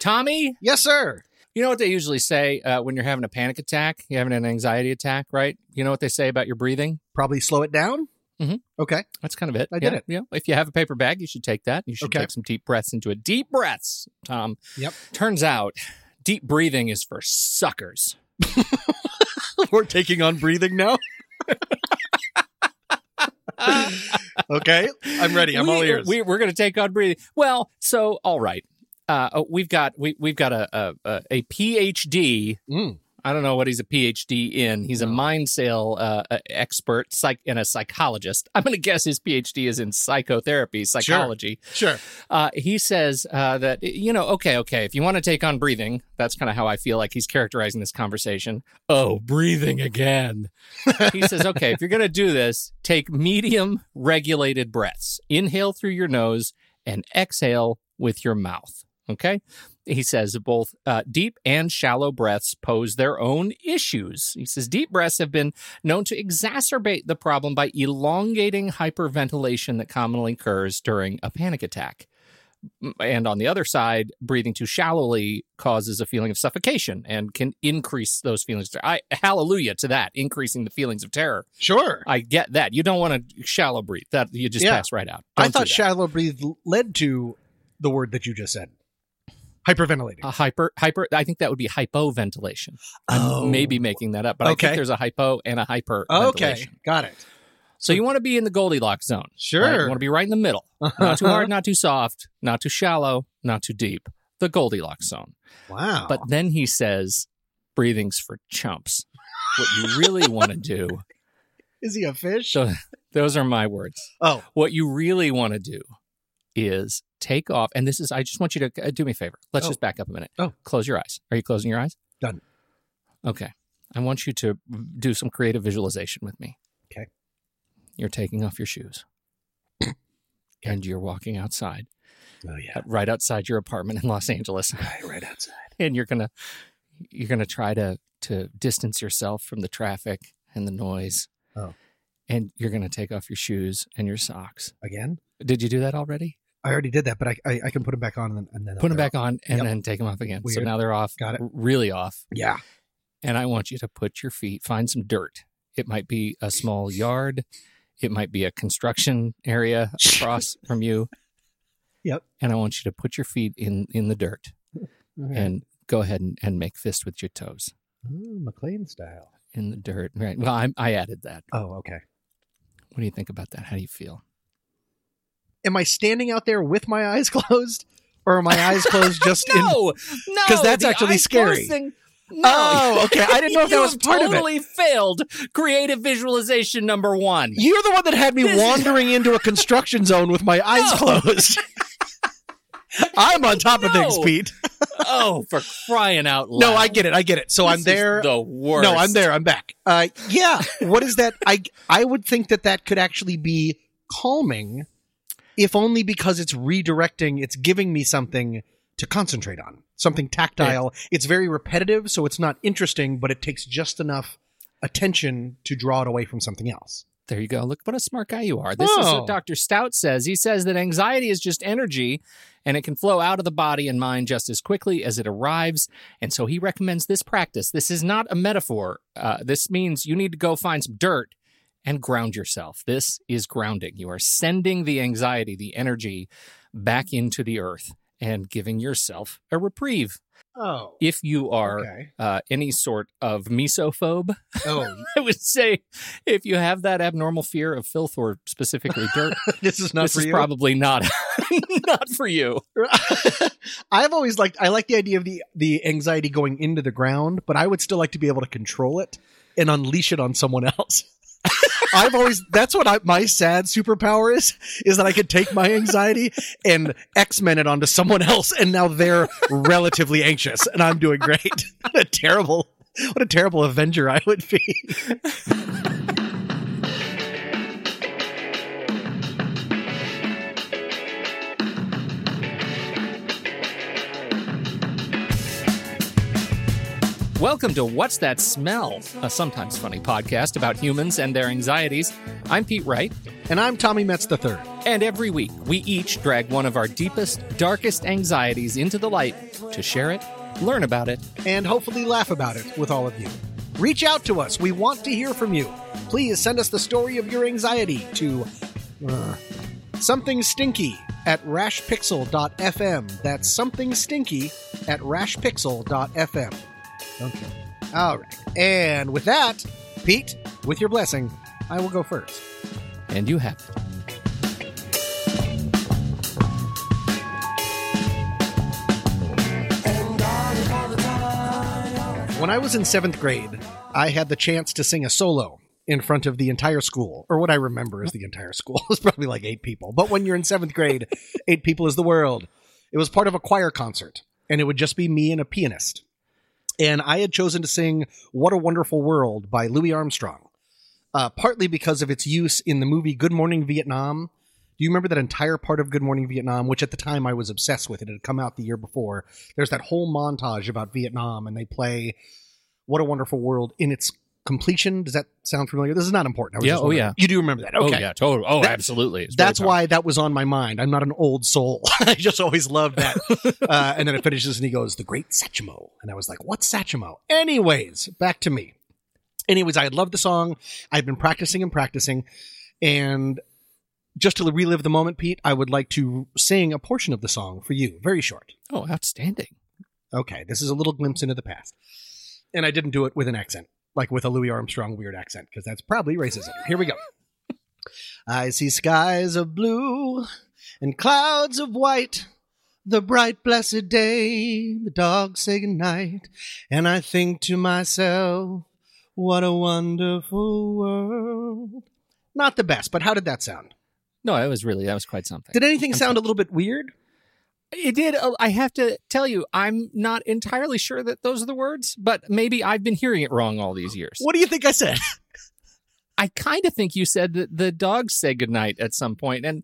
Tommy, Yes, sir. you know what they usually say uh, when you're having a panic attack, you're having an anxiety attack, right? You know what they say about your breathing? Probably slow it down. Mhm. Okay. That's kind of it. I did it. Yeah. If you have a paper bag, you should take that. You should Okay. take some deep breaths into it. Deep breaths, Tom. Yep. Turns out deep breathing is for suckers. We're taking on breathing now. okay. I'm ready. I'm we, all ears. We, we're going to take on breathing. Well, so all right. Uh, oh, we've got we we've got a a, a- PhD. Mm. I don't know what he's a PhD in. He's a mind sale uh, expert, psych, and a psychologist. I'm going to guess his PhD is in psychotherapy, psychology. Sure. Uh, he says uh, that you know, okay, okay, if you want to take on breathing, that's kind of how I feel like he's characterizing this conversation. Oh, breathing again. he says, okay, if you're going to do this, take medium regulated breaths. Inhale through your nose and exhale with your mouth. Okay. He says both uh, deep and shallow breaths pose their own issues. He says deep breaths have been known to exacerbate the problem by elongating hyperventilation that commonly occurs during a panic attack. And on the other side, breathing too shallowly causes a feeling of suffocation and can increase those feelings. I hallelujah to that, increasing the feelings of terror. Sure. I get that. You don't want to shallow breathe. That you just Yeah. pass right out. I Don't do thought shallow breathe led to the word that you just said. Hyperventilating. a hyper hyper. I think that would be hypoventilation. Oh. I'm maybe making that up, but I think there's a hypo and a hyper. okay. Got it. So you want to be in the Goldilocks zone. Sure. right? You want to be right in the middle. Uh-huh. Not too hard, not too soft, not too shallow, not too deep. The Goldilocks zone. Wow. But then he says, breathing's for chumps. What you really want to do, is he a fish? so those are my words. oh, What you really want to do is take off. And this is, I just want you to uh, do me a favor. Let's Oh. just back up a minute. Oh. Close your eyes. Are you closing your eyes? Done. Okay. I want you to do some creative visualization with me. Okay. You're taking off your shoes and you're walking outside, oh yeah. right outside your apartment in Los Angeles. Right, right outside. and you're gonna you're gonna try to to distance yourself from the traffic and the noise. Oh. And you're gonna take off your shoes and your socks. Again? Did you do that already? I already did that, but I I, I can put them back on and, and then Put them back on and Yep. then take them off again. So now they're off. Got it. Really off. off. Yeah. And I want you to put your feet, find some dirt. It might be a small yard. It might be a construction area across from you. Yep. And I want you to put your feet in in the dirt Okay. and go ahead and, and make fist with your toes oh, McLean style. in the dirt. Right. Well, I, I added that. Oh, okay. What do you think about that? How do you feel? Am I standing out there with my eyes closed, or are my eyes closed just in? no, no, 'Cause that's actually scary. no. Oh, okay. I didn't know if that was part of it. totally failed creative visualization number one. You're the one that had me This is- wandering into a construction zone with my eyes No. closed. I'm on top of things, Pete. oh, for crying out loud! No, I get it. I get it. So This I'm is there. the worst. No, I'm there. I'm back. Uh, yeah. What is that? I I would think that that could actually be calming, if only because it's redirecting. It's giving me something to concentrate on, something tactile. It's very repetitive, so it's not interesting, but it takes just enough attention to draw it away from something else. There you go. Look what a smart guy you are. This is Oh. what Dr. Stout says. He says that anxiety is just energy and it can flow out of the body and mind just as quickly as it arrives. And so he recommends this practice. This is not a metaphor. Uh, this means you need to go find some dirt and ground yourself. This is grounding. You are sending the anxiety, the energy back into the earth and giving yourself a reprieve. Oh. If you are Okay. uh, any sort of mysophobe, Oh, I would say if you have that abnormal fear of filth or specifically dirt, this is not this is you. probably not not for you. I've always liked. I like the idea of the the anxiety going into the ground, but I would still like to be able to control it and unleash it on someone else. I've always that's what I, my sad superpower is is that I could take my anxiety and X Men it onto someone else, and now they're relatively anxious, and I'm doing great. what a terrible, what a terrible Avenger I would be. Welcome to What's That Smell, a sometimes funny podcast about humans and their anxieties. I'm Pete Wright. And I'm Tommy Metz the third. And every week, we each drag one of our deepest, darkest anxieties into the light to share it, learn about it, and hopefully laugh about it with all of you. Reach out to us. We want to hear from you. Please send us the story of your anxiety to uh, something stinky at rashpixel.fm. That's something stinky at rashpixel.fm. Okay. All right. And with that, Pete, with your blessing, I will go first. and you have it. When I was in seventh grade, I had the chance to sing a solo in front of the entire school, or what I remember is the entire school. It was probably like eight people. But when you're in seventh grade, eight people is the world. It was part of a choir concert, and it would just be me and a pianist. And I had chosen to sing What a Wonderful World by Louis Armstrong, uh, partly because of its use in the movie Good Morning Vietnam. Do you remember that entire part of Good Morning Vietnam, which at the time I was obsessed with? It had come out the year before. There's that whole montage about Vietnam, and they play What a Wonderful World in its completion. Does that sound familiar? This is not important. I was Yeah, oh, wondering. yeah. You do remember that? Okay. Oh, yeah, totally. Oh, That- absolutely. That's why that was on my mind. I'm not an old soul. I just always loved that. uh, and then it finishes and he goes, The Great Satchmo. And I was like, What's Satchmo? Anyways, back to me. Anyways, I had loved the song. I'd been practicing and practicing. And just to relive the moment, Pete, I would like to sing a portion of the song for you. Very short. Oh, outstanding. Okay, this is a little glimpse into the past. And I didn't do it with an accent, like with a Louis Armstrong weird accent, because that's probably racism. Here we go. I see skies of blue and clouds of white, the bright blessed day, the dogs say goodnight, and I think to myself, what a wonderful world. Not the best, but how did that sound? No, that was really, that was quite something. Did anything sound a little bit weird? It did. uh, I have to tell you, I'm not entirely sure that those are the words, but maybe I've been hearing it wrong all these years. What do you think I said? I kind of think you said that the dogs say goodnight at some point, and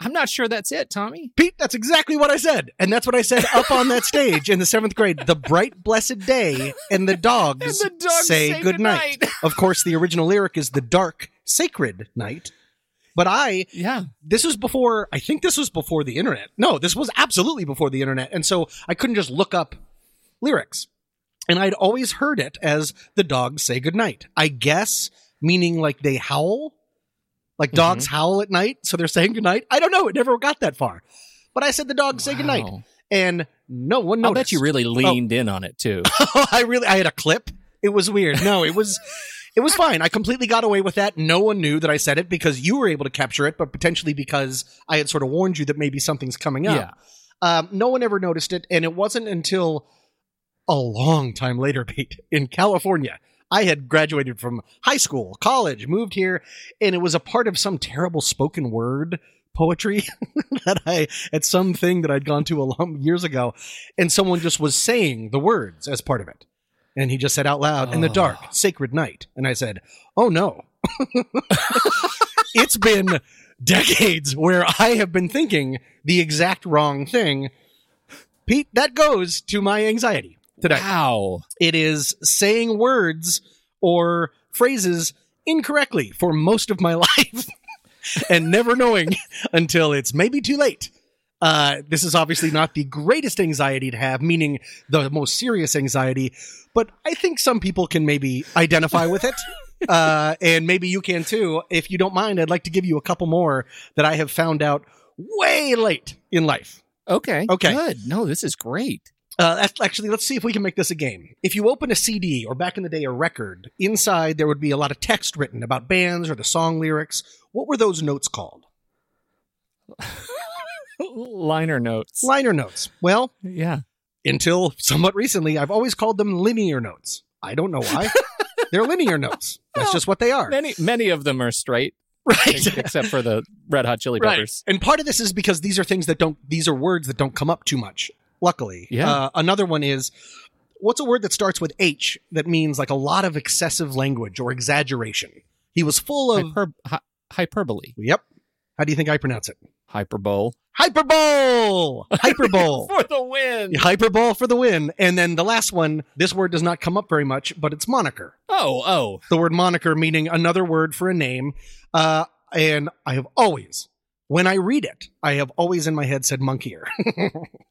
I'm not sure that's it, Tommy. Pete, that's exactly what I said. And that's what I said up on that stage in the seventh grade. The bright, blessed day, and the dogs, And the dogs say, say good night. goodnight. Of course, the original lyric is the dark, sacred night. But I, Yeah. this was before, I think this was before the internet. No, this was absolutely before the internet. And so I couldn't just look up lyrics. And I'd always heard it as the dogs say goodnight. I guess meaning like they howl, like dogs Mm-hmm. howl at night. So they're saying goodnight. I don't know. It never got that far. But I said the dogs say goodnight. And no one noticed. I'll bet you really leaned in on it too. I really, I had a clip. It was weird. No, it was, it was fine. I completely got away with that. No one knew that I said it because you were able to capture it, but potentially because I had sort of warned you that maybe something's coming up. Yeah. Um, no one ever noticed it, and it wasn't until a long time later, Pete, in California. I had graduated from high school, college, moved here, and it was a part of some terrible spoken word poetry that I at something that I'd gone to a long years ago, and someone just was saying the words as part of it. And he just said out loud, "In the Oh. dark, sacred night." And I said, "Oh no." it's been decades where I have been thinking the exact wrong thing. Pete, that goes to my anxiety today. Wow. It is saying words or phrases incorrectly for most of my life and never knowing until it's maybe too late. Uh, this is obviously not the greatest anxiety to have, meaning the most serious anxiety, but I think some people can maybe identify with it. Uh, and maybe you can too. If you don't mind, I'd like to give you a couple more that I have found out way late in life. Okay. Okay. Good. No, this is great. Uh, actually, let's see if we can make this a game. If you open a CD or back in the day a record, inside there would be a lot of text written about bands or the song lyrics. What were those notes called? Liner notes. Liner notes. Well, yeah. until somewhat recently, I've always called them linear notes. I don't know why. They're linear notes. That's just what they are. Many many of them are straight, Right. except for the Red Hot Chili right. Peppers. And part of this is because these are things that don't, these are words that don't come up too much, luckily. Yeah. Uh, another one is what's a word that starts with H that means like a lot of excessive language or exaggeration? He was full of. Hyper, hy- hyperbole. Yep. How do you think I pronounce it? Hyperbole. Hyperbole! Hyperbole! For the win. Hyperbole for the win. And then the last one, this word does not come up very much, but it's moniker. Oh, oh. The word moniker meaning another word for a name. Uh, and I have always, When I read it, I have always in my head said monkeyer,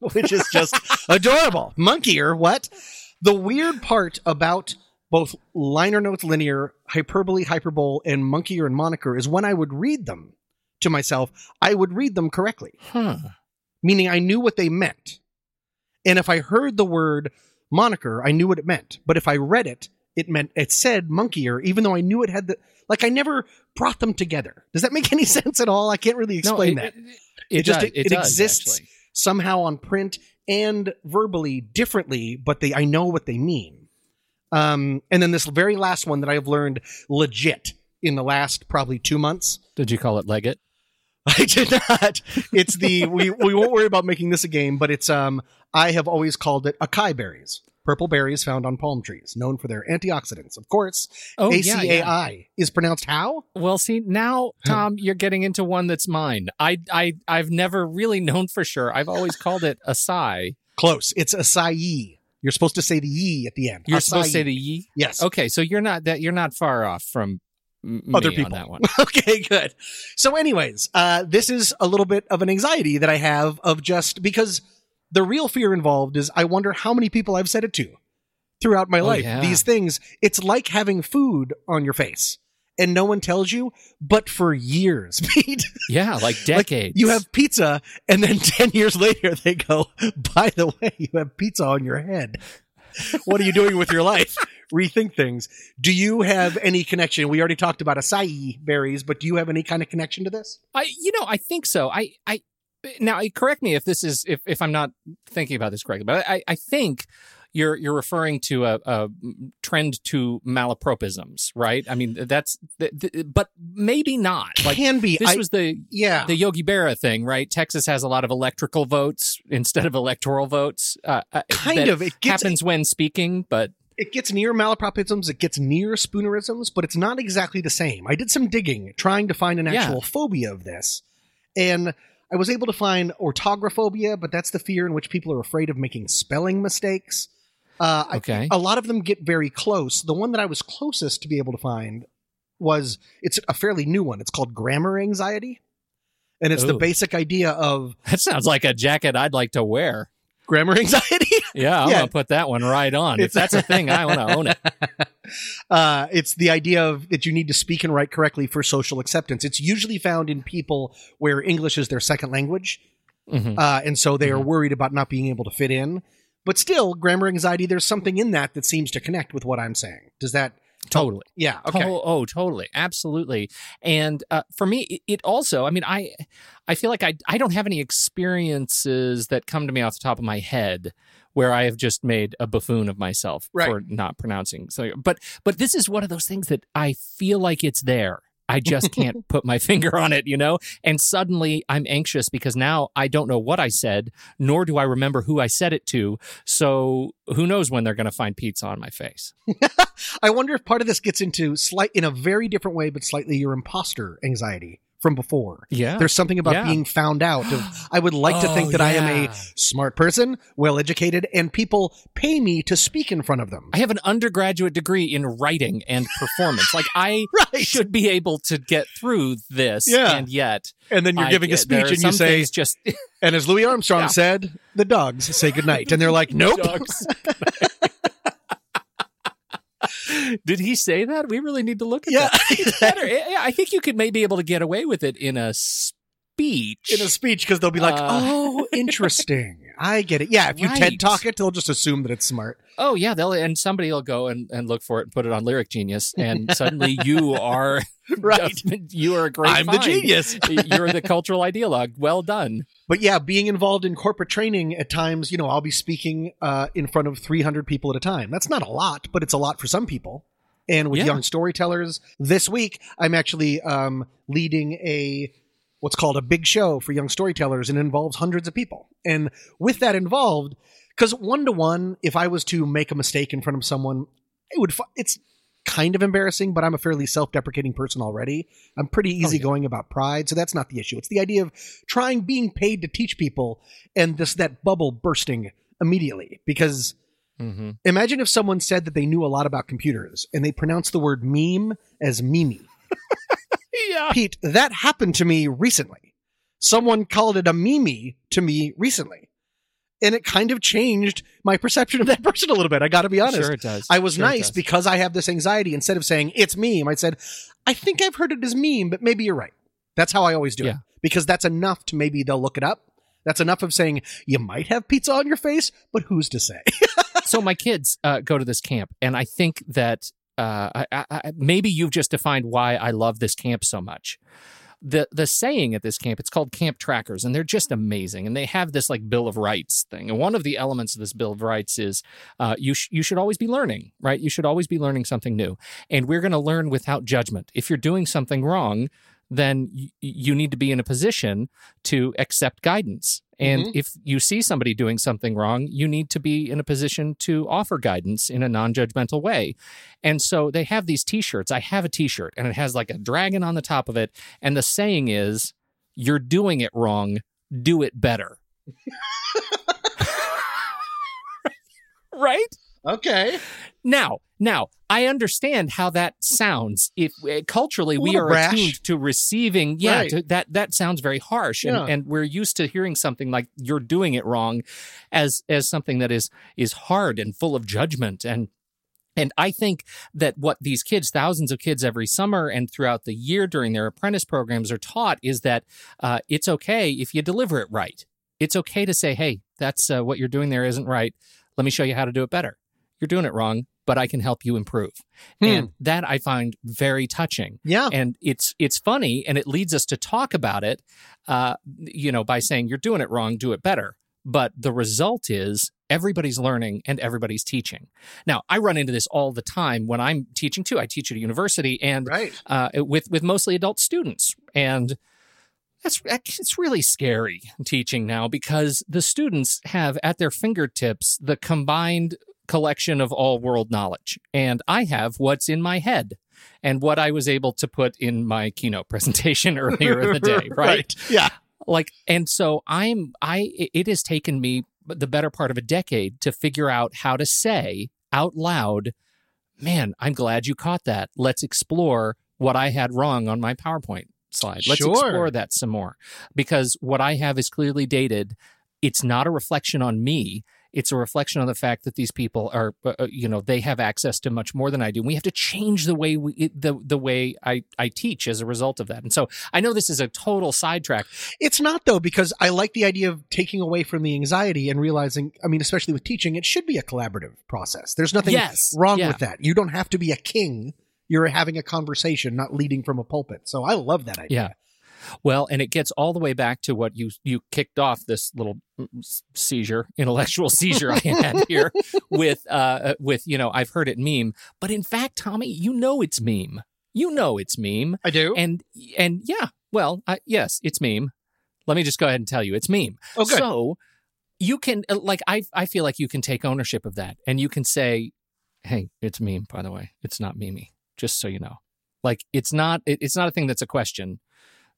which is just adorable. Monkeyer, what? The weird part about both liner notes linear, hyperbole, hyperbole, and monkeyer and moniker is when I would read them to myself, I would read them correctly, Huh. meaning I knew what they meant. And if I heard the word moniker, I knew what it meant. But if I read it, it meant it said monkey monkeyer, even though I knew it had the like I never brought them together. Does that make any sense at all? I can't really explain no, that. it, It, It just- does, it- it does, exists. actually. somehow on print and verbally differently, but they I know what they mean. Um, and then this very last one that I've learned legit in the last probably two months. Did you call it Leggett? I did not. It's the we we won't worry about making this a game, but it's um I have always called it acai berries. Purple berries found on palm trees, known for their antioxidants. Of course, Oh, A yeah, yeah. Is pronounced how? Well, see now, Tom, you're getting into one that's mine. I, I, I've never really known for sure. I've always called it acai. Close. It's acai. You're supposed to say the ye at the end. You're supposed to say the ye. yes. Okay, so you're not that you're not far off from Other people. on that one. okay, good. So, anyways, uh, this is a little bit of an anxiety that I have of just because the real fear involved is I wonder how many people I've said it to throughout my Oh, life. yeah. These things, it's like having food on your face and no one tells you, but for years, Pete. Yeah, like decades. You have pizza, and then 10 years later, they go, by the way, you have pizza on your head. What are you doing with your life? Rethink things. Do you have any connection? We already talked about acai berries, but do you have any kind of connection to this? I, you know, I think so. I, I, now correct me if this is if if I'm not thinking about this correctly, but I, I think you're you're referring to a, a trend to malapropisms, right? I mean, that's, th- th- but maybe not. Like Can be. this I, was the yeah. the Yogi Berra thing, right? Texas has a lot of electrical votes instead of electoral votes. Uh, uh, kind of. It gets happens when speaking, but it gets near malapropisms. It gets near spoonerisms, but it's not exactly the same. I did some digging trying to find an Yeah. actual phobia of this, and I was able to find orthographobia, but that's the fear in which people are afraid of making spelling mistakes. Uh, okay. a lot of them get very close. The one that I was closest to be able to find was it's a fairly new one. It's called grammar anxiety. And it's the basic idea of That sounds like a jacket I'd like to wear. Grammar anxiety. Yeah, I'm Yeah. gonna put that one right on. If that's a thing, I want to own it. uh, it's the idea of that you need to speak and write correctly for social acceptance. It's usually found in people where English is their second language. Mhm. uh, and so they are Mhm. worried about not being able to fit in. But still, grammar anxiety, there's something in that that seems to connect with what I'm saying. Does that? Totally. Yeah. Okay. Oh, oh, totally, absolutely. And uh, for me, it, it also. I mean, I, I feel like I, I don't have any experiences that come to me off the top of my head where I have just made a buffoon of myself Right. for not pronouncing. So, but, but this is one of those things that I feel like it's there. I just can't put my finger on it, you know? And suddenly I'm anxious because now I don't know what I said, nor do I remember who I said it to. So who knows when they're going to find pizza on my face? I wonder if part of this gets into slight, in a very different way, but slightly your imposter anxiety from before. Yeah. There's something about Yeah. being found out. Of, I would like to think Oh, that I am a oh, smart person, well educated, and people pay me to speak in front of them. I have an undergraduate degree in writing and performance. like I Right. should be able to get through this, Yeah. and yet And then you're I- giving a speech and you say, just and as Louis Armstrong Yeah. said, the dogs say goodnight. And they're like, nope. Did he say that? We really need to look at Yeah. that. Better. Yeah, I think you could maybe be able to get away with it in a speech. in a speech because they'll be like, Uh, "Oh, interesting. I get it." Yeah, if you Right. TED talk it, they'll just assume that it's smart. oh yeah, they'll and somebody will go and, and look for it and put it on Lyric Genius, and suddenly you are Right. you are a great. I'm the genius. You're the cultural ideologue. Well done. But yeah, being involved in corporate training at times, you know, I'll be speaking uh, in front of 300 people at a time. That's not a lot, but it's a lot for some people. And with Yeah. young storytellers, this week I'm actually um, leading a what's called a big show for young storytellers, and it involves hundreds of people. And with that involved, because one to one, if I was to make a mistake in front of someone, it would it's kind of embarrassing, but I'm a fairly self-deprecating person already. I'm pretty Oh, yeah. easygoing about pride, so that's not the issue. It's the idea of trying being paid to teach people and this that bubble bursting immediately because Mm-hmm. imagine if someone said that they knew a lot about computers and they pronounced the word meme as mimi Yeah. pete that happened to me recently someone called it a mimi to me recently. And it kind of changed my perception of that person a little bit. I got to be honest. Sure, it does. I was Sure nice because I have this anxiety. Instead of saying it's meme, I said, I think I've heard it as meme, but maybe you're right. That's how I always do it because that's enough to maybe they'll look it up. That's enough of saying you might have pizza on your face, but who's to say? so my kids uh, go to this camp, and I think that uh, I, I, maybe you've just defined why I love this camp so much. The the saying at this camp, it's called Camp Trackers, and they're just amazing. And they have this like Bill of Rights thing. And one of the elements of this Bill of Rights is uh, you sh- you should always be learning, right? You should always be learning something new, and we're going to learn without judgment. If you're doing something wrong, then y- you need to be in a position to accept guidance. And Mhm. if you see somebody doing something wrong, you need to be in a position to offer guidance in a non judgmental way. And so they have these t shirts. I have a t shirt and it has like a dragon on the top of it. And the saying is, You're doing it wrong. Do it better. right? okay. Now, now I understand how that sounds. If uh, culturally we are brash. attuned to receiving, yeah, Right. to, that that sounds very harsh, and, Yeah. and we're used to hearing something like "you're doing it wrong," as as something that is is hard and full of judgment and. And I think that what these kids, thousands of kids every summer and throughout the year during their apprentice programs, are taught is that uh, it's okay if you deliver it right. It's okay to say, "Hey, that's uh, what you're doing there isn't right. Let me show you how to do it better." you're doing it wrong, but I can help you improve. Hmm. And that I find very touching. Yeah. And it's it's funny, and it leads us to talk about it, uh, you know, by saying you're doing it wrong, do it better. But the result is everybody's learning and everybody's teaching. Now, I run into this all the time when I'm teaching too. I teach at a university and Right. uh, with with mostly adult students, and that's it's really scary teaching now because the students have at their fingertips the combined collection of all world knowledge, and I have what's in my head and what I was able to put in my keynote presentation earlier in the day, right? Yeah. like and so i'm i it has taken me the better part of a decade to figure out how to say out loud man i'm glad you caught that. Let's explore what i had wrong on my powerpoint slide. Let's Sure. explore that some more. Because what i have is clearly dated. It's not a reflection on me it's a reflection on the fact that these people are uh, uh, you know they have access to much more than i do we have to change the way we the the way i i teach as a result of that and so i know this is a total sidetrack It's not though, because I like the idea of taking away from the anxiety and realizing, I mean, especially with teaching, it should be a collaborative process. There's nothing Yes. wrong Yeah. with that. You don't have to be a king. You're having a conversation, not leading from a pulpit. So I love that idea. Yeah. Well, and it gets all the way back to what you you kicked off this little mm, seizure, intellectual seizure I had here with uh with you know I've heard it meme, but in fact, Tommy, you know it's meme. You know it's meme, I do. and and yeah, well, I, yes, it's meme. Let me just go ahead and tell you, it's meme. oh, good. So you can uh, like I I feel like you can take ownership of that, and you can say, "Hey, it's meme." By the way, it's not memey. Just so you know, like it's not it, it's not a thing that's a question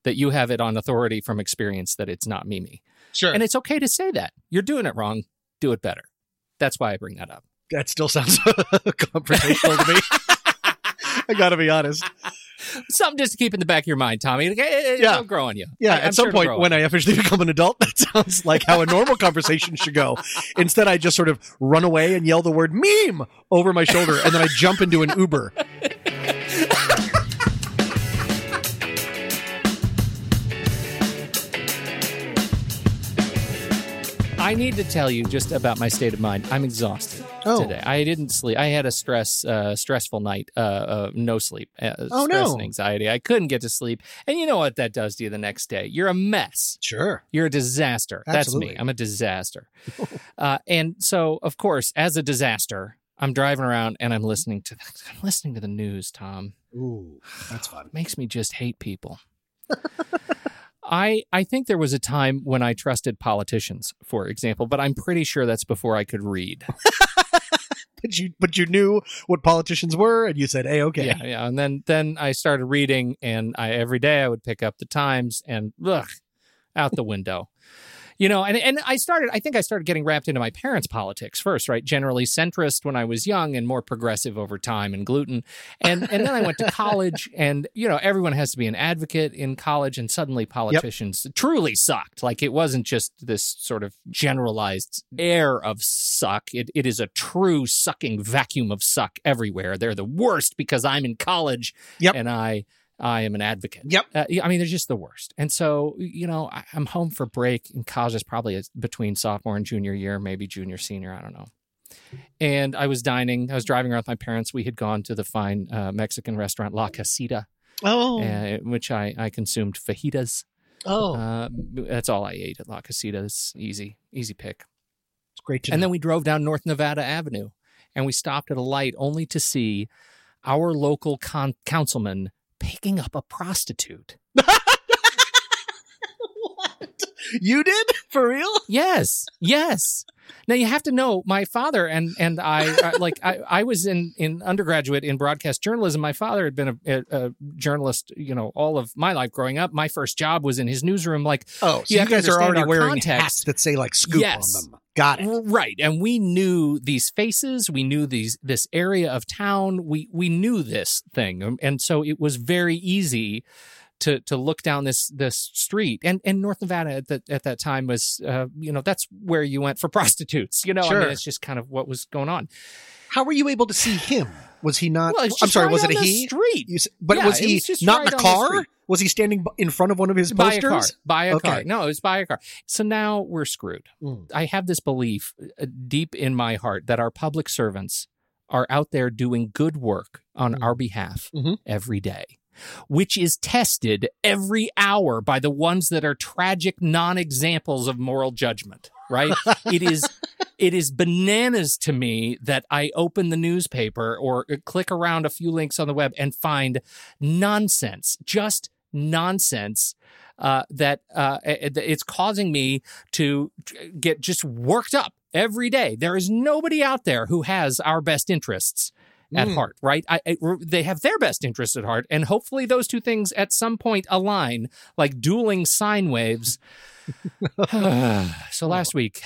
that you have it on authority from experience that it's not memey, sure. and it's okay to say that you're doing it wrong. Do it better. That's why I bring that up. that still sounds confrontational to me. I got to be honest. Something just to keep in the back of your mind, Tommy. Okay, Yeah. it'll grow on you. Yeah, I- I'm at some sure point when. I officially become an adult, that sounds like how a normal conversation should go. Instead, I just sort of run away and yell the word meme over my shoulder, and then I jump into an Uber. I need to tell you just about my state of mind. I'm exhausted Oh. today. I didn't sleep. I had a stress, uh, stressful night. Uh, uh, no sleep. Uh, Oh, stress no. and anxiety. I couldn't get to sleep. And you know what that does to you the next day? You're a mess. Sure. You're a disaster. That's Absolutely. me. I'm a disaster. uh, and so, of course, as a disaster, I'm driving around and I'm listening to I'm listening to the news. Tom Ooh, that's fun. makes me just hate people. I I think there was a time when I trusted politicians, for example, but I'm pretty sure that's before I could read. But you, but you knew what politicians were, and you said, "Hey, okay." Yeah, yeah. And then then I started reading, and I every day I would pick up the Times, and look out the window. You know and, and i started i think i started getting wrapped into my parents politics first right? Generally centrist when i was young and more progressive over time and gluten. And and then i went to college and you know everyone has to be an advocate in college and suddenly politicians yep. truly sucked. Like it wasn't just this sort of generalized air of suck. It, it is a true sucking vacuum of suck everywhere. They're the worst because i'm in college yep. and i I am an advocate. Yep. Uh, I mean, they're just the worst. And so, you know, I, am home for break in college is probably between sophomore and junior year, maybe junior, senior. I don't know. And I was dining. I was driving around with my parents. We had gone to the fine uh, Mexican restaurant La Casita. Oh. Uh, which I, I consumed fajitas. Oh. Uh, that's all I ate at La Casita. It's easy, easy pick. It's great to And know. then we drove down North Nevada Avenue and we stopped at a light only to see our local con- councilman picking up a prostitute. You did? For real? Yes. Yes. Now you have to know my father and and I uh, like I, I was in in undergraduate in broadcast journalism. My father had been a, a, a, journalist, you know, all of my life growing up. My first job was in his newsroom. Like, oh, so you, you guys are already wearing context. hats that say like "scoop" yes. on them. Got it. Right. And we knew these faces. We knew these this area of town. We we knew this thing, and so it was very easy to to look down this this street and and North Nevada at that at that time was uh, you know that's where you went for prostitutes you know sure. I mean it's just kind of what was going on. How were you able to see him? Was he not? Well, I'm sorry. right was it a he? Street. You, but yeah, was he was not right in a car? Was he standing in front of one of his by posters? a car? By a okay. car. No, it was by a car. So now we're screwed. Mm. I have this belief uh, deep in my heart that our public servants are out there doing good work on Mm. our behalf Mhm. every day which is tested every hour by the ones that are tragic non-examples of moral judgment right? It is it is bananas to me that i open the newspaper or uh, click around a few links on the web and find nonsense just nonsense uh, that uh, it's causing me to get just worked up every day. There is nobody out there who has our best interests at Mm. heart, right? I, I, they have their best interest at heart, and hopefully those two things at some point align, like dueling sine waves. so last week,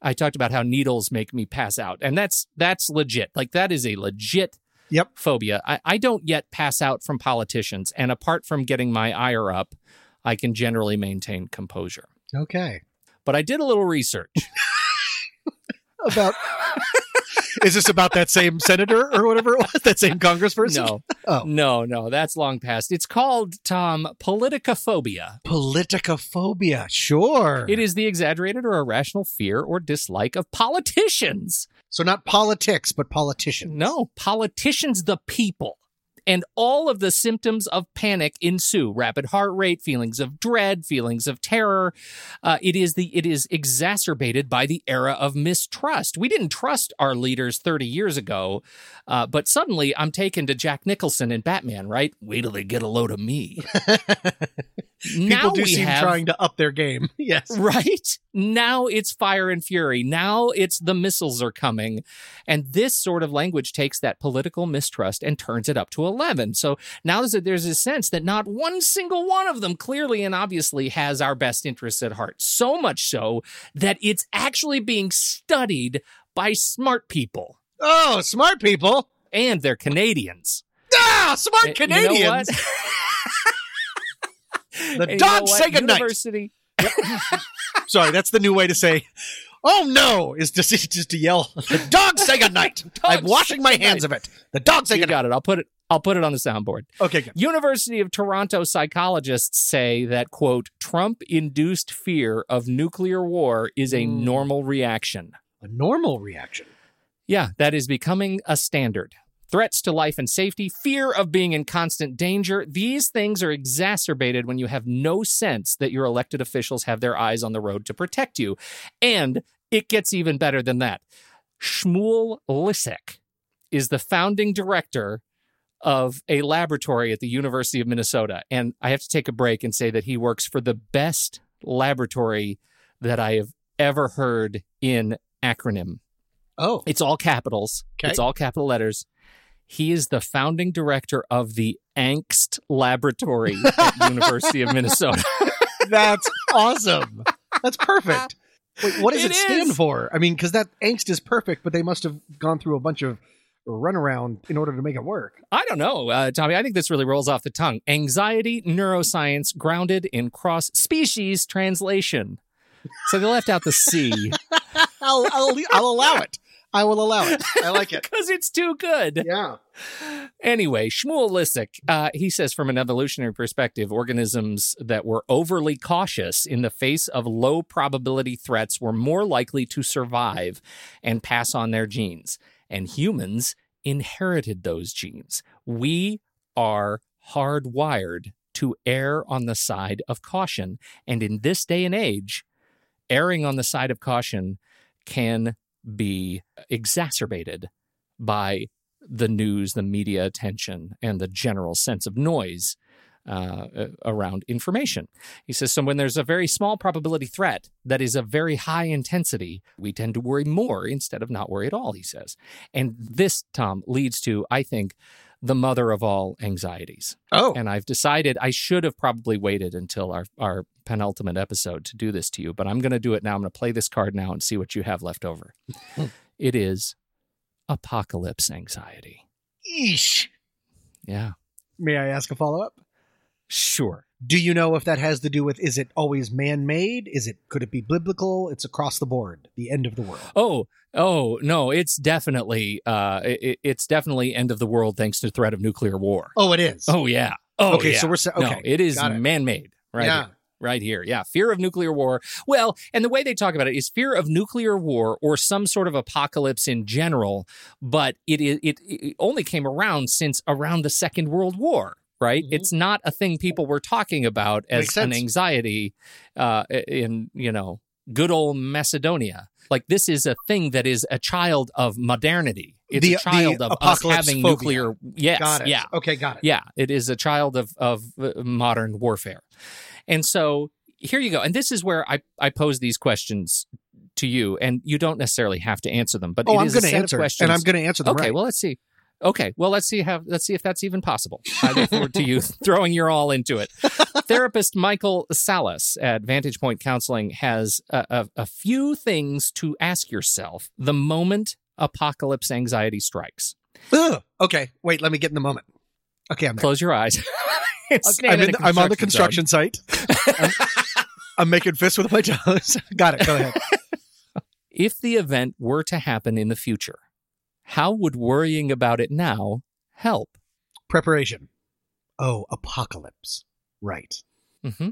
I talked about how needles make me pass out, and that's that's legit. Like that is a legit Yep. phobia. I, I don't yet pass out from politicians, and apart from getting my ire up, I can generally maintain composure. Okay. But I did a little research. About. Is this about that same senator or whatever it was? That same congressperson? No, Oh. no, no, that's long past. It's called Tom politicophobia. Politicophobia. Sure. It is the exaggerated or irrational fear or dislike of politicians. So not politics, but politicians. No, politicians, the people. And all of the symptoms of panic ensue: rapid heart rate, feelings of dread, feelings of terror. Uh, it is the it is exacerbated by the era of mistrust. We didn't trust our leaders thirty years ago, uh, but suddenly I'm taken to Jack Nicholson in Batman. Right? Wait till they get a load of me. People now do we seem have trying to up their game. Yes. Right? Now it's fire and fury. Now it's the missiles are coming. And this sort of language takes that political mistrust and turns it up to 11. So now there's a, there's a sense that not one single one of them clearly and obviously has our best interests at heart. So much so that it's actually being studied by smart people. Oh, smart people. And they're Canadians. Ah, smart And you know Canadians. The And you dog know what? say goodnight. University. Sorry, that's the new way to say. Oh no! Is just just to yell. The dog say goodnight. I'm washing my hands of it. The dog say You goodnight. got it. I'll put it. I'll put it on the soundboard. Okay, good. University of Toronto psychologists say that, quote, Trump induced fear of nuclear war is a Mm. normal reaction. A normal reaction. Yeah, that is becoming a standard. Threats to life and safety, fear of being in constant danger, these things are exacerbated when you have no sense that your elected officials have their eyes on the road to protect you. And it gets even better than that. Shmuel Lissek is the founding director of a laboratory at the University of Minnesota. And I have to take a break and say that he works for the best laboratory that I have ever heard in acronym. Oh, It's all capitals. Okay. It's all capital letters. He is the founding director of the Angst Laboratory at University of Minnesota. that's awesome. That's perfect. Wait, what does it, It stand is. for? I mean, because that angst is perfect, but they must have gone through a bunch of runaround in order to make it work. I don't know, uh, Tommy. I think this really rolls off the tongue. Anxiety neuroscience grounded in cross species translation. So they left out the C I'll, I'll, I'll allow it. I will allow it. I like it. because it's too good. Yeah. Anyway, Shmuel Lissek, uh, he says from an evolutionary perspective, organisms that were overly cautious in the face of low probability threats were more likely to survive and pass on their genes. And humans inherited those genes. We are hardwired to err on the side of caution. And in this day and age, erring on the side of caution can be exacerbated by the news, the media attention, and the general sense of noise uh, around information. He says, so when there's a very small probability threat that is of very high intensity, we tend to worry more instead of not worry at all, he says. And this, Tom, leads to, I think, the mother of all anxieties. Oh, And I've decided I should have probably waited until our, our penultimate episode to do this to you, but I'm going to do it now. I'm going to play this card now and see what you have left over. it is apocalypse anxiety. eesh. Yeah, May I ask a follow up? sure. Do you know if that has to do with is it always man made? Is it could it be biblical? It's across the board, the end of the world. Oh, oh no, it's definitely uh, it, it's definitely end of the world thanks to threat of nuclear war. Oh, it is. Oh yeah. Oh okay, yeah. so we're no, okay. it is man-made. Right. Yeah. here. Right here. Yeah. Fear of nuclear war. Well, and the way they talk about it is fear of nuclear war or some sort of apocalypse in general, but it is it, it only came around since around the Second World War. Right. Mhm. It's not a thing people were talking about as an anxiety uh, in, you know, good old Macedonia. Like this is a thing that is a child of modernity. It's The- a child of us having phobia. nuclear. Yes. got it. Yeah. Okay, got it. Yeah, it is a child of of uh, modern warfare, and so here you go. And this is where I I pose these questions to you, and you don't necessarily have to answer them, but Oh, it I'm going to set of answer, questions. and I'm going to answer them okay, right. well let's see. Okay, well let's see how let's see if that's even possible. I look forward to you throwing your all into it. Therapist Michael Salas at Vantage Point Counseling has a, a, a few things to ask yourself the moment apocalypse anxiety strikes. Ugh. Okay, wait. Let me get in the moment. Okay, I'm there. Close your eyes. I'm, in I'm on the construction zone. site. I'm, I'm making fists with my toes. got it. Go ahead. If the event were to happen in the future, how would worrying about it now help? Preparation. Oh, apocalypse. Right. Mm-hmm.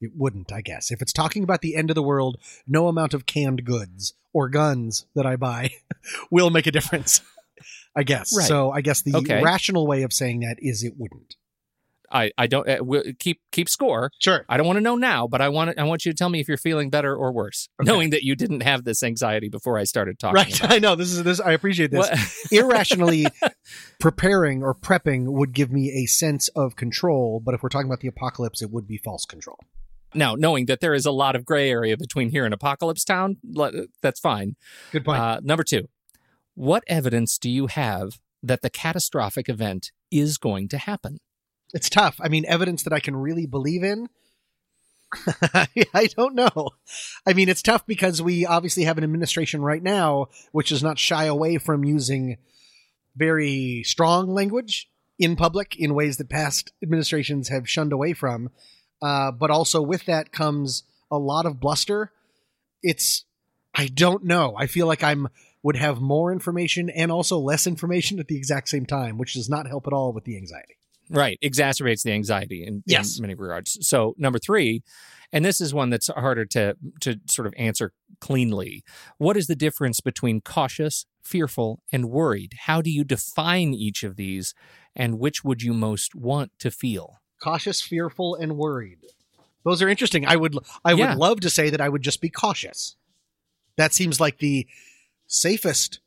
It wouldn't, I guess. If it's talking about the end of the world, no amount of canned goods or guns that I buy will make a difference. I guess. Right. So I guess the Okay. rational way of saying that is it wouldn't. I, I don't uh, we'll keep keep score. Sure. I don't want to know now, but I want I want you to tell me if you're feeling better or worse, Okay. knowing that you didn't have this anxiety before I started talking. Right. I know. This is this I appreciate this. Irrationally preparing or prepping would give me a sense of control, but if we're talking about the apocalypse, it would be false control. now, knowing that there is a lot of gray area between here and Apocalypse Town, that's fine. Good point. Uh, number two, what evidence do you have that the catastrophic event is going to happen? It's tough. I mean, evidence that I can really believe in. I don't know. I mean, it's tough because we obviously have an administration right now which does not shy away from using very strong language in public in ways that past administrations have shunned away from. Uh, but also with that comes a lot of bluster. It's I don't know. I feel like I'm would have more information and also less information at the exact same time, which does not help at all with the anxiety. Right. Exacerbates the anxiety in, Yes. in many regards. So number three, and this is one that's harder to to sort of answer cleanly. What is the difference between cautious, fearful, and worried? How do you define each of these, and which would you most want to feel? cautious, fearful, and worried. Those are interesting. I would I Yeah. would love to say that I would just be cautious. That seems like the safest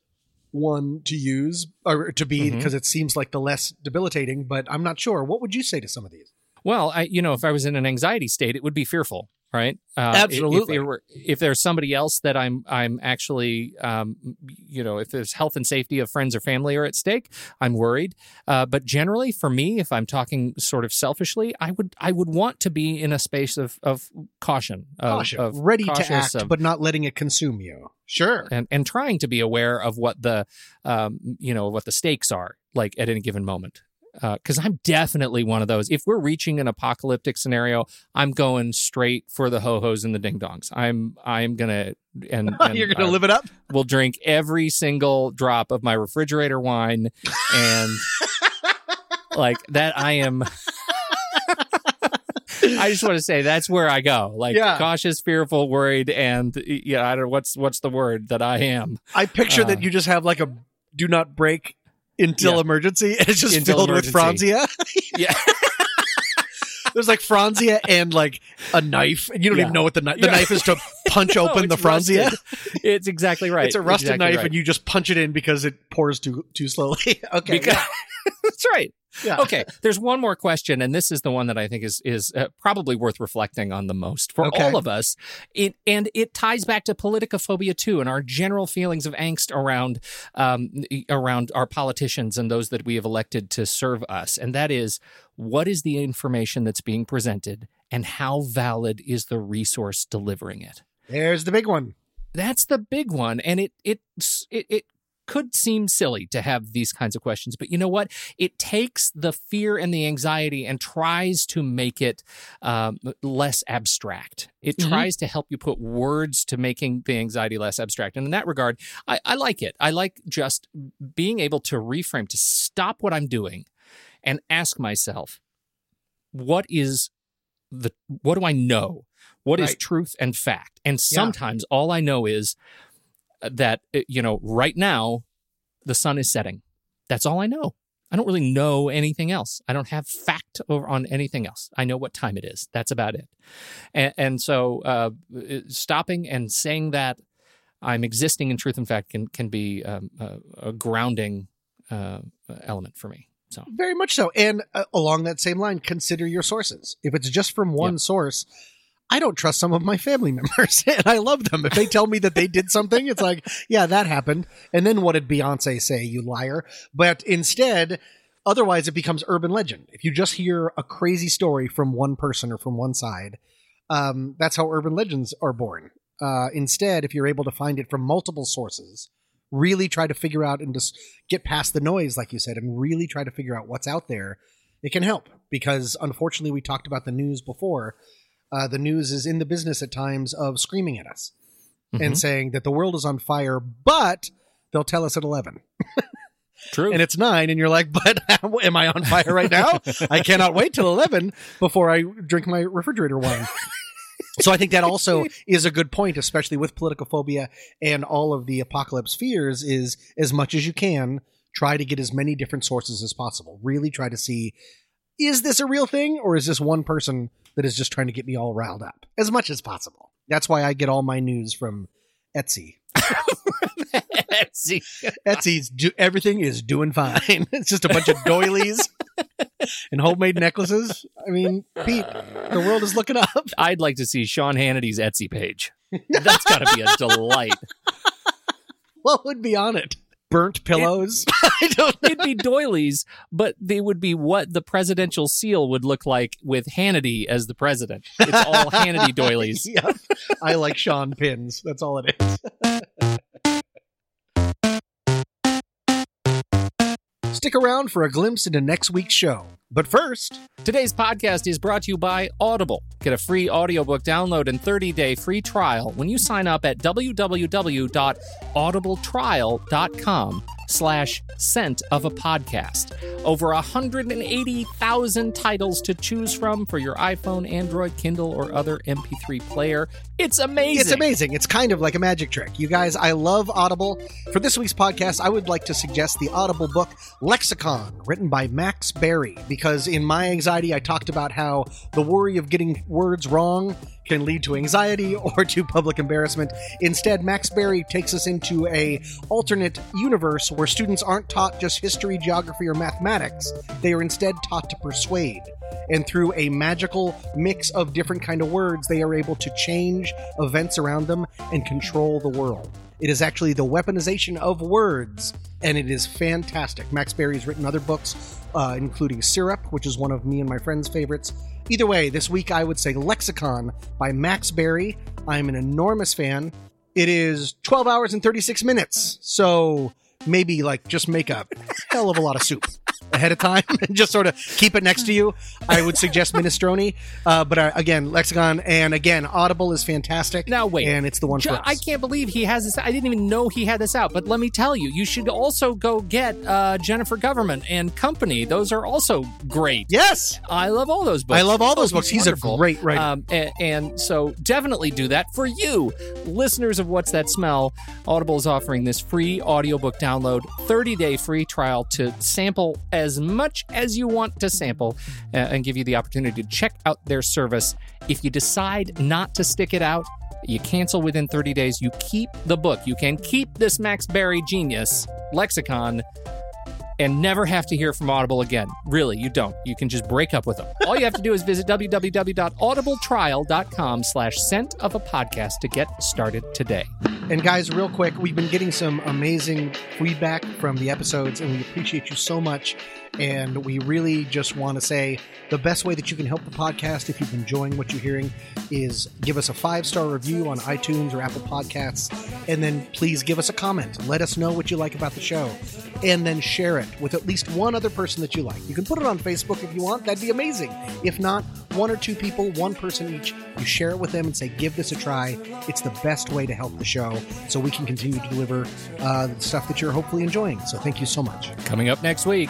one to use or to be mm-hmm. because it seems like the less debilitating, but I'm not sure. What would you say to some of these? Well, I you know, if I was in an anxiety state, it would be fearful. Right? Uh, Absolutely. If, if, there were, if there's somebody else that I'm I'm actually um, you know if there's health and safety of friends or family are at stake, I'm worried. Uh, but generally, for me, if I'm talking sort of selfishly, I would I would want to be in a space of of caution, of, Caution, of ready to act, of- but not letting it consume you. Sure. and and trying to be aware of what the um, you know what the stakes are like at any given moment because I'm definitely one of those. If we're reaching an apocalyptic scenario, I'm going straight for the ho hos and the ding dongs. I'm I'm gonna and, and You're gonna I live it up. We'll drink every single drop of my refrigerator wine and like that. I am. I just want to say that's where I go. Like Yeah. cautious, fearful, worried, and yeah, I don't know what's what's the word that I am. I picture Uh, that you just have like a do not break until Yeah. emergency, and it's just Until filled with emergency. Franzia. Yeah. There's like Franzia and like a knife, and you don't Yeah. even know what the knife. The Yeah. knife is to punch No, open the Franzia. rusted. It's exactly right. It's a rusted Exactly knife, right. and you just punch it in because it pours too too slowly. okay, Because-. That's right. Yeah. Okay. There's one more question, and this is the one that I think is is uh, probably worth reflecting on the most for Okay. all of us. It and it ties back to politicophobia too, and our general feelings of angst around um, around our politicians and those that we have elected to serve us. And that is, what is the information that's being presented, and how valid is the resource delivering it? There's the big one. that's the big one and it it it, it could seem silly to have these kinds of questions but you know what? It takes the fear and the anxiety and tries to make it um, less abstract. It Mhm. tries to help you put words to making the anxiety less abstract. And in that regard I, I like it. I like just being able to reframe to stop what i'm doing and ask myself what is the what do i know? What is Right. truth and fact? And sometimes all i know is that uh, you know right now the sun is setting. That's all i know. I don't really know anything else. I don't have fact over on anything else. I know what time it is. That's about it. And, and so uh, stopping and saying that i'm existing in truth and fact can can be um, a, a grounding uh, element for me so. Very much so. And uh, along that same line, consider your sources. If it's just from one source, I don't trust some of my family members, and I love them. If they tell me that they did something, it's like, yeah, that happened. And then what did Beyonce say, you liar? But instead, otherwise, it becomes urban legend. If you just hear a crazy story from one person or from one side, um, that's how urban legends are born. Uh, instead, if you're able to find it from multiple sources, really try to figure out and just get past the noise, like you said, and really try to figure out what's out there, it can help. Because unfortunately, we talked about the news before. Uh, the news is in the business at times of screaming at us and Mhm. saying that the world is on fire, but they'll tell us at 11 true. And it's 9 and you're like but am i on fire right now? I cannot wait till 11 before i drink my refrigerator wine. So i think that also is a good point especially with political phobia and all of the apocalypse fears is as much as you can try to get as many different sources as possible. Really try to see is this a real thing or is this one person that is just trying to get me all riled up as much as possible that's why i get all my news from etsy Etsy. Etsy's do, everything is doing fine. It's just a bunch of doilies and homemade necklaces. I mean, Pete, the world is looking up. I'd like to see Sean Hannity's Etsy page. That's got to be a delight. What would be on it? Burnt pillows? I don't know. It'd be doilies, but they would be what the presidential seal would look like with Hannity as the president. It's all Hannity doilies. Yeah. I like Sean pins. That's all it is. Stick around for a glimpse into next week's show. But first, Today's podcast is brought to you by Audible. Get a free audiobook download and 30-day free trial when you sign up at www.audibletrial.com slash scent of a podcast. Over 180,000 titles to choose from for your iPhone, Android, Kindle, or other MP3 player. It's amazing. It's amazing. It's kind of like a magic trick. You guys, I love Audible. For this week's podcast, I would like to suggest the Audible book Lexicon, written by Max Barry, because in my anxiety, I talked about how the worry of getting words wrong can lead to anxiety or to public embarrassment. Instead, Max Barry takes us into a alternate universe where students aren't taught just history, geography, or mathematics. They are instead taught to persuade. And through a magical mix of different kind of words, they are able to change events around them and control the world. It is actually the weaponization of words, and it is fantastic. Max Barry has written other books, uh, including Syrup, which is one of me and my friend's favorites. Either way, this week I would say Lexicon by Max Barry. I'm an enormous fan. It is 12 hours and 36 minutes, so maybe like just make a hell of a lot of soup ahead of time and just sort of keep it next to you. I would suggest minestrone, uh, but uh, again, Lexicon and again, Audible is fantastic. Now, wait. and it's the one us. I can't believe he has this. I didn't even know he had this out. But let me tell you, you should also go get uh, Jennifer Government and Company. Those are also great. Yes, I love all those books. I love all Oh, those books. He's a great writer. Um, and, and so definitely do that for you, listeners of What's That Smell. Audible is offering this free audiobook download, 30 day free trial to sample as much as you want to sample uh, and give you the opportunity to check out their service. If you decide not to stick it out, you cancel within 30 days, you keep the book. You can keep this Max Barry genius lexicon and never have to hear from Audible again. Really, you don't. You can just break up with them. All you have to do is visit www.audibletrial.com slash scent of a podcast to get started today. And guys, real quick, we've been getting some amazing feedback from the episodes, and we appreciate you so much. And we really just want to say the best way that you can help the podcast, if you've enjoying what you're hearing, is give us a five star review on iTunes or Apple Podcasts, and then please give us a comment. Let us know what you like about the show, and then share it with at least one other person that you like. You can put it on Facebook if you want; that'd be amazing. If not, one or two people, one person each, you share it with them and say, "Give this a try." It's the best way to help the show, so we can continue to deliver uh, the stuff that you're hopefully enjoying. So, thank you so much. Coming up next week.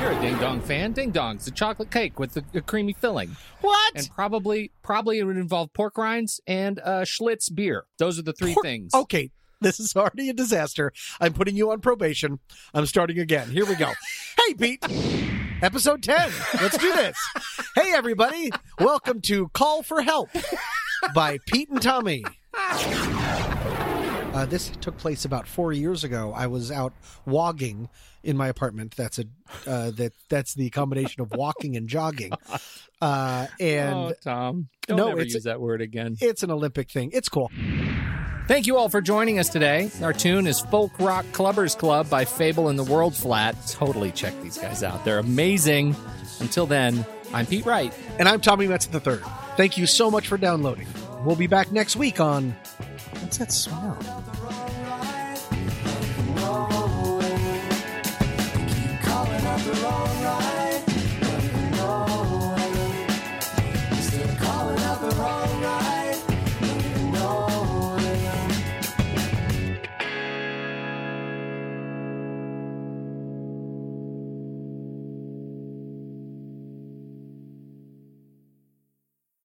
You're a Ding Dong fan. Ding Dong's a chocolate cake with a, a creamy filling. What? And probably probably it would involve pork rinds and uh, Schlitz beer. Those are the three Pork- things. Okay, this is already a disaster. I'm putting you on probation. I'm starting again. Here we go. hey, Pete. Episode 10. Let's do this. hey, everybody. Welcome to Call for Help by Pete and Tommy. Uh, this took place about four years ago. I was out wogging in my apartment. That's a uh, that that's the combination of walking and jogging. Uh, and oh, Tom. Don't No, ever it's- use that word again. it's an Olympic thing. It's cool. Thank you all for joining us today. Our tune is Folk Rock Clubbers Club by Fable and the World Flat. Totally check these guys out. They're amazing. Until then, I'm Pete Wright. And I'm Tommy Metz the third. Thank you so much for downloading. We'll be back next week on What's That Smell? alone